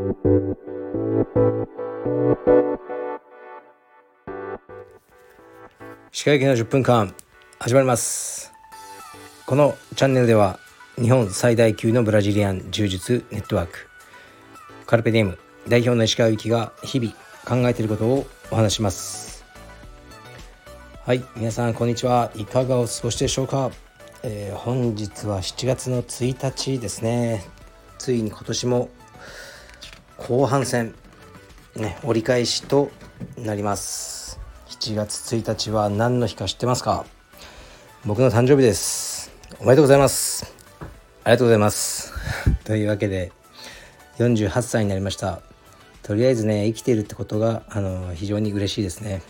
歯科行きの10分間始まります。このチャンネルでは日本最大級のブラジリアン柔術ネットワークカルペディウム代表の石川由紀が日々考えていることをお話します。はい皆さんこんにちは。いかがお過ごしでしょうか、えー、本日は7月の1日ですね。ついに今年も後半戦ね折り返しとなります。7月1日は何の日か知ってますか？僕の誕生日です。おめでとうございます。ありがとうございます。というわけで48歳になりました。とりあえずね生きているってことがあの非常に嬉しいですね。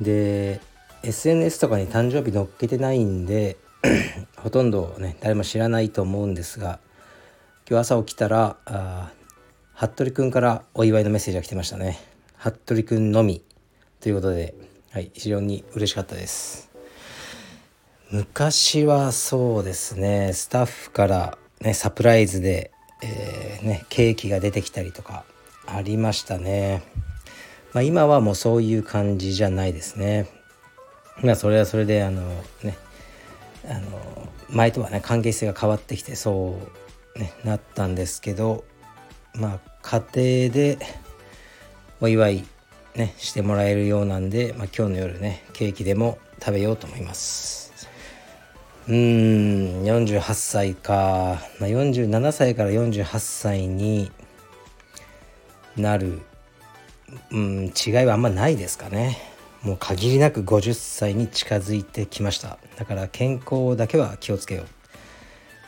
で SNS とかに誕生日載っけてないんで ほとんどね誰も知らないと思うんですが今日朝起きたらあ服部くんからお祝いのメッセージが来てましたね。服部くんのみということで、はい、非常に嬉しかったです。昔はそうですねスタッフからねサプライズで、えー、ね、ケーキが出てきたりとかありましたね。まあ、今はもうそういう感じじゃないですね。まあそれはそれであのねあの前とはね関係性が変わってきてそう、ね、なったんですけどまあ家庭でお祝いねしてもらえるようなんで、まあ、今日の夜ねケーキでも食べようと思います。うーん48歳か、まあ、47歳から48歳になるうん違いはあんまないですかね。もう限りなく50歳に近づいてきました。だから健康だけは気をつけよう。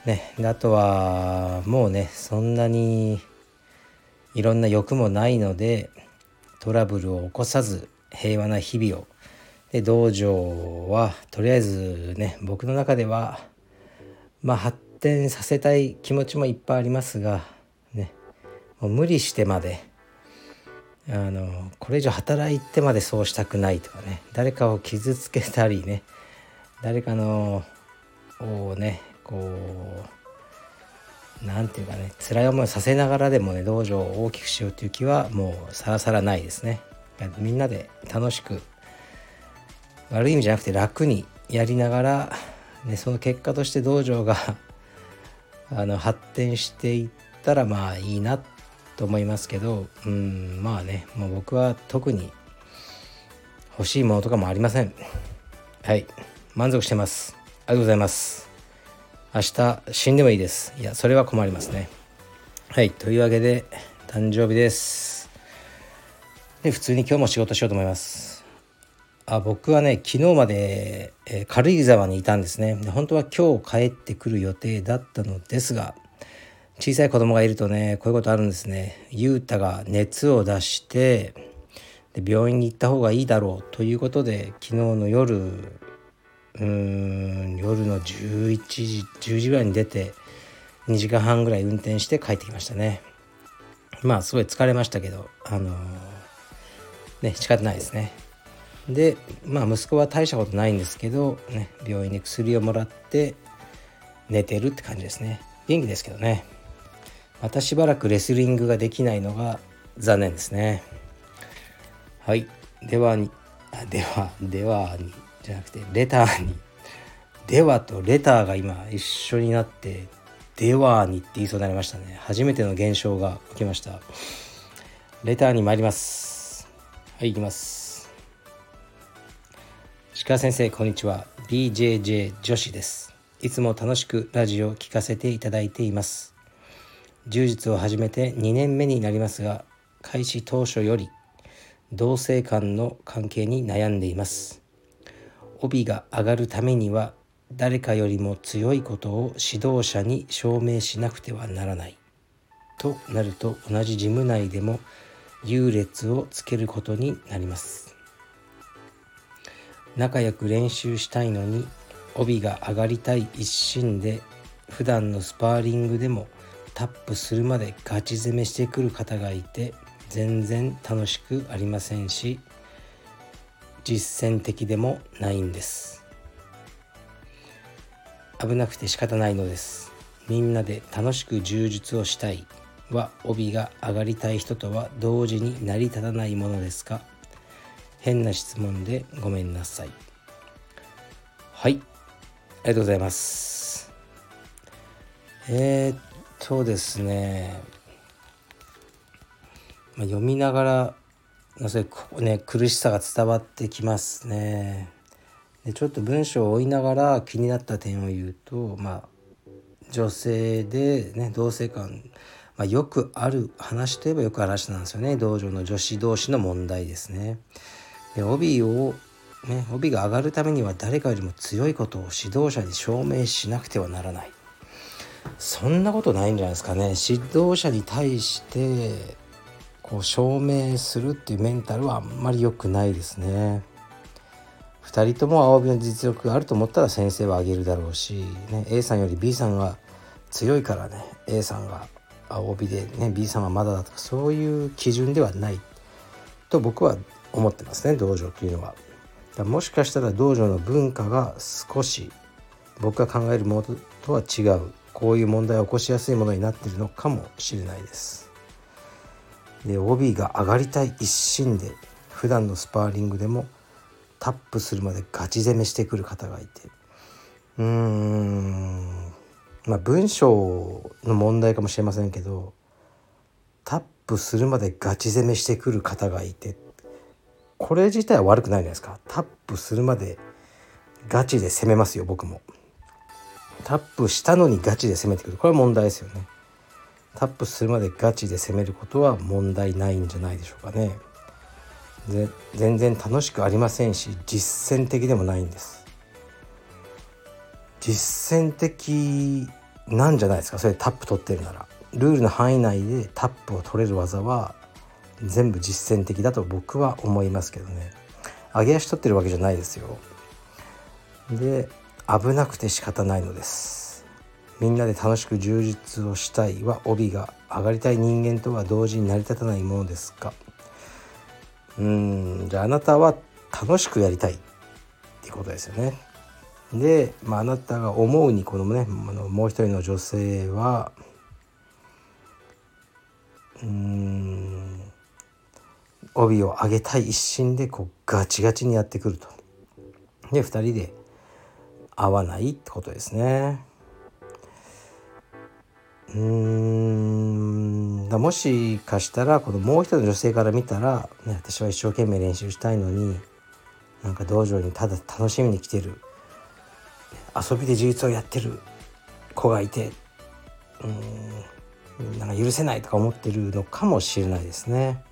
ねあとはもうねそんなにいろんな欲もないのでトラブルを起こさず平和な日々を。で道場はとりあえずね僕の中ではまあ発展させたい気持ちもいっぱいありますがねもう無理してまであのこれ以上働いてまでそうしたくないとかね誰かを傷つけたりね誰かのをねこう何て言うかね辛い思いをさせながらでもね道場を大きくしようという気はもうさらさらないですね。みんなで楽しく悪い意味じゃなくて楽にやりながら、ね、その結果として道場が あの発展していったらまあいいなと思いますけどうんまあねもう僕は特に欲しいものとかもありません。はい満足してます。ありがとうございます。明日死んでもいいです。いやそれは困りますね。はいというわけで誕生日です。で普通に今日も仕事しようと思います。あ僕はね昨日まで、えー、軽井沢にいたんですね。で本当は今日帰ってくる予定だったのですが小さい子供がいるとねこういうことあるんですね。ゆうたが熱を出してで病院に行った方がいいだろうということで昨日の夜うん夜の11時10時ぐらいに出て2時間半ぐらい運転して帰ってきましたね。まあすごい疲れましたけどあのー、ね仕方ないですね。でまあ息子は大したことないんですけど、ね、病院で薬をもらって寝てるって感じですね。元気ですけどね。またしばらくレスリングができないのが残念ですね。はい。ではではではじゃなくてレターに。ではとレターが今一緒になってではにって言いそうになりましたね。初めての現象が起きました。レターに参ります。はい行きます。鹿先生こんにちは。BJJ 女子です。いつも楽しくラジオを聞かせていただいています。柔術を始めて2年目になりますが開始当初より同性間の関係に悩んでいます。帯が上がるためには誰かよりも強いことを指導者に証明しなくてはならない。となると同じジム内でも優劣をつけることになります。仲良く練習したいのに帯が上がりたい一心で普段のスパーリングでもタップするまでガチ攻めしてくる方がいて全然楽しくありませんし実践的でもないんです。危なくて仕方ないのです。みんなで楽しく充実をしたいは帯が上がりたい人とは同時に成り立たないものですか？変な質問でごめんなさい。はい。ありがとうございます。えー、っとですね、まあ、読みながらのそれね苦しさが伝わってきますね。でちょっと文章を追いながら気になった点を言うとまあ女性でね同性間、まあ、よくある話といえばよくある話なんですよね。道場の女子同士の問題ですね。で帯をね、帯が上がるためには誰かよりも強いことを指導者に証明しなくてはならない。そんなことないんじゃないですかね。指導者に対してこう証明するっていうメンタルはあんまり良くないですね2人とも青帯の実力があると思ったら先生はあげるだろうし、ね、A さんより B さんが強いからね A さんが青帯で、ね、B さんはまだだとかそういう基準ではないと僕は思ってますね道場というのは。もしかしたら道場の文化が少し僕が考えるものとは違うこういう問題を起こしやすいものになっているのかもしれないです。で OB が上がりたい一心で普段のスパーリングでもタップするまでガチ攻めしてくる方がいて。うーん。まあ文章の問題かもしれませんけどタップするまでガチ攻めしてくる方がいて。これ自体は悪くないじゃないですか。タップするまでガチで攻めますよ僕も。タップしたのにガチで攻めてくる。これは問題ですよね。タップするまでガチで攻めることは問題ないんじゃないでしょうかね。で全然楽しくありませんし実践的でもないんです。実践的なんじゃないですか？それタップ取ってるなら。ルールの範囲内でタップを取れる技は全部実践的だと僕は思いますけどね。上げ足取ってるわけじゃないですよ。で危なくて仕方ないのです。みんなで楽しく充実をしたいは帯が上がりたい人間とは同時に成り立たないものですか？うんじゃああなたは楽しくやりたいってことですよねで、まあ、あなたが思うにこのねあのもう一人の女性はうん帯を上げたい一心でこうガチガチにやってくると。で2人で合わないってことですね。うーん。もしかしたらこのもう一人の女性から見たら、ね、私は一生懸命練習したいのになんか道場にただ楽しみに来てる。遊びで自立をやってる。子がいて。うん。なんか許せないとか思ってるのかもしれないですね。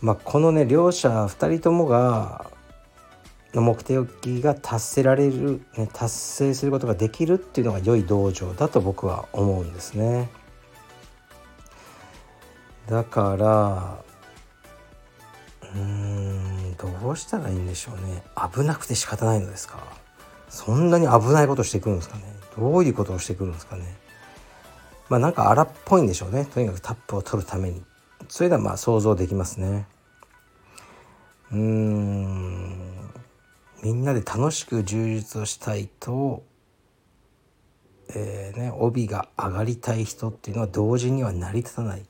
まあ、このね両者2人ともがの目的が達せられる、達成することができるっていうのが良い道場だと僕は思うんですね。だからうんどうしたらいいんでしょうね。危なくて仕方ないのですか。そんなに危ないことしてくるんですかね。どういうことをしてくるんですかね。まあなんか荒っぽいんでしょうね。とにかくタップを取るために。そういうのはまあ想像できますね。うーん。みんなで楽しく充実をしたいと、えーね、帯が上がりたい人っていうのは同時には成り立たない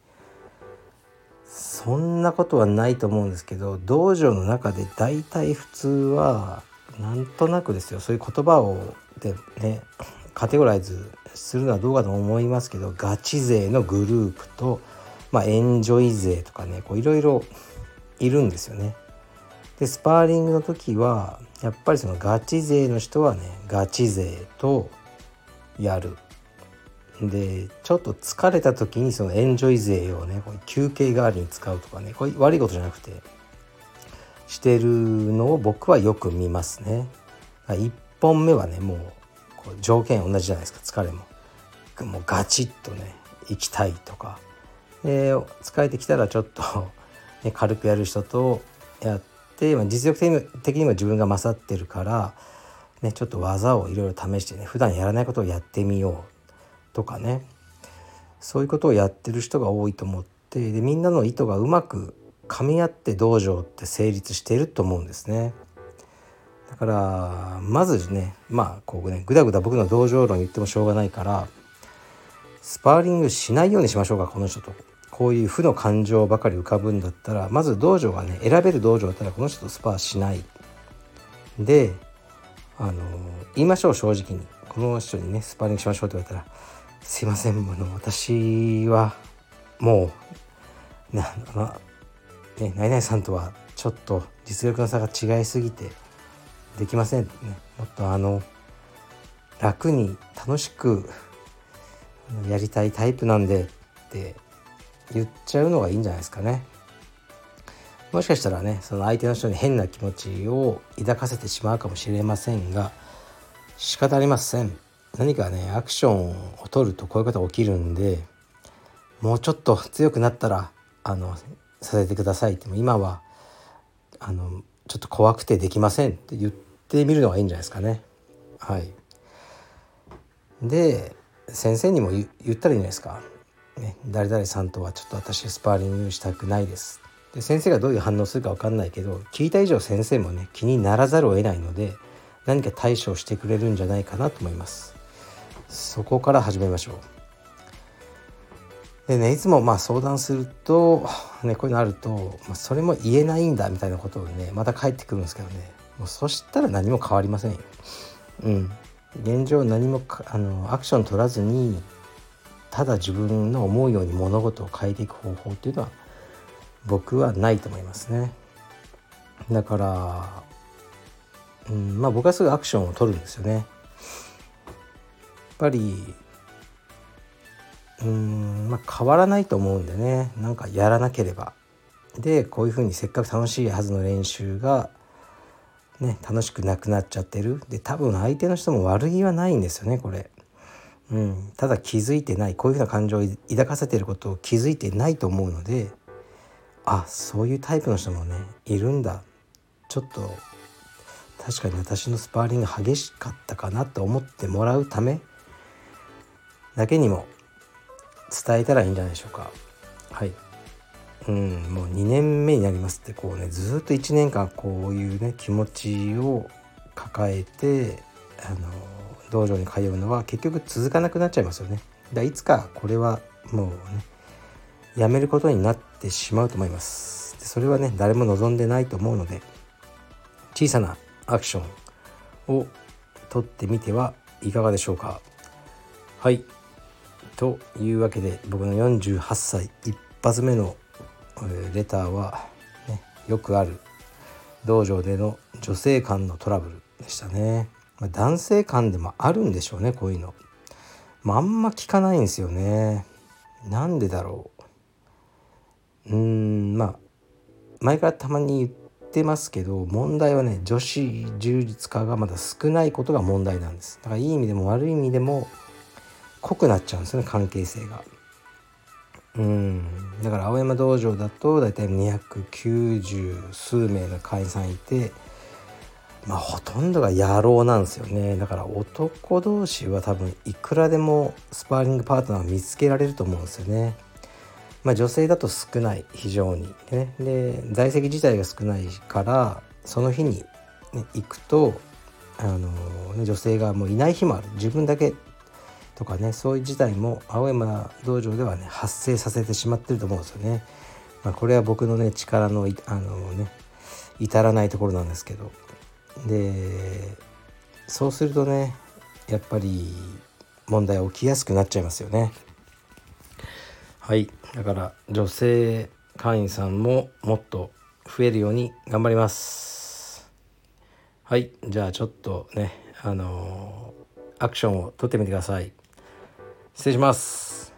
そんなことはないと思うんですけど道場の中で大体普通はなんとなくですよそういう言葉をでねカテゴライズするのはどうかと思いますけどガチ勢のグループとまあ、エンジョイ勢とかねいろいろいるんですよね。でスパーリングの時はやっぱりそのガチ勢の人はねガチ勢とやる。でちょっと疲れた時にそのエンジョイ勢をね休憩代わりに使うとかねこれ悪いことじゃなくてしてるのを僕はよく見ますね。1本目はねもうこう条件同じじゃないですか疲れも。もうガチッとね行きたいとかで疲れてきたらちょっとね、軽くやる人とやって、まあ、実力的にも自分が勝ってるから、ね、ちょっと技をいろいろ試してね普段やらないことをやってみようとかねそういうことをやってる人が多いと思ってでみんなの意図がうまく噛み合って道場って成立してると思うんですね。だからまずねまあこうねぐだぐだ僕の道場論言ってもしょうがないからスパーリングしないようにしましょうかこの人とこういう負の感情ばかり浮かぶんだったらまず道場がね選べる道場だったらこの人とスパーしない。であの言いましょう正直に。この人にねスパーリングしましょうって言われたら「すいませんあの私はもうななねナイナイさんとはちょっと実力の差が違いすぎてできません」ねもっとあの楽に楽しくやりたいタイプなんでって言っちゃうのがいいんじゃないですかね。もしかしたらねその相手の人に変な気持ちを抱かせてしまうかもしれませんが仕方ありません。何かねアクションを取るとこういうことが起きるんでもうちょっと強くなったらあのさせてくださいって今はあのちょっと怖くてできませんって言ってみるのがいいんじゃないですかね。はい。で先生にも言ったらいいんじゃないですか、ね、誰々さんとはちょっと私スパーリングしたくないです。で先生がどういう反応するか分かんないけど聞いた以上先生もね気にならざるを得ないので何か対処してくれるんじゃないかなと思います。そこから始めましょう。でねいつもまあ相談すると、ね、こういうのあると、まあ、それも言えないんだみたいなことをねまた返ってくるんですけどね。もうそしたら何も変わりませんよ。うん。現状何もあのアクション取らずにただ自分の思うように物事を変えていく方法っていうのは僕はないと思いますね。だから、うんまあ、僕はすぐアクションを取るんですよね。やっぱりうんまあ変わらないと思うんでね。なんかやらなければ。でこういうふうにせっかく楽しいはずの練習がね楽しくなくなっちゃってる。で多分相手の人も悪気はないんですよねこれ。うん、ただ気づいてない。こういうふうな感情を抱かせてることを気づいてないと思うのであそういうタイプの人もねいるんだ。ちょっと確かに私のスパーリング激しかったかなと思ってもらうためだけにも伝えたらいいんじゃないでしょうか。はい。うん。もう2年目になりますってこうねずっと1年間こういうね気持ちを抱えてあの道場に通うのは結局続かなくなっちゃいますよね。だいつかこれはもうねやめることになってしまうと思います。それはね誰も望んでないと思うので小さなアクションを取ってみてはいかがでしょうか。はい。というわけで僕の48歳一発目のレターは、ね、よくある道場での女性間のトラブルでしたね、男性間でもあるんでしょうねこういうの、まあ、あんま聞かないんですよね。なんでだろう。うんまあ前からたまに言ってますけど問題はね女子充実化がまだ少ないことが問題なんです。だからいい意味でも悪い意味でも濃くなっちゃうんですよね関係性が。うんだから青山道場だと大体290数名の会員さんいてまあほとんどが野郎なんですよね。だから男同士は多分いくらでもスパーリングパートナーを見つけられると思うんですよね。まあ、女性だと少ない非常に、ね、で在籍自体が少ないからその日に、ね、行くとあの、ね、女性がもういない日もある。自分だけとかねそういう事態も青山道場ではね発生させてしまってると思うんですよね。まあ、これは僕のね力のあのね至らないところなんですけど。でそうするとねやっぱり問題起きやすくなっちゃいますよね。はい。だから女性会員さんももっと増えるように頑張ります。はい。じゃあちょっとねあのー、アクションを取ってみてください。失礼します。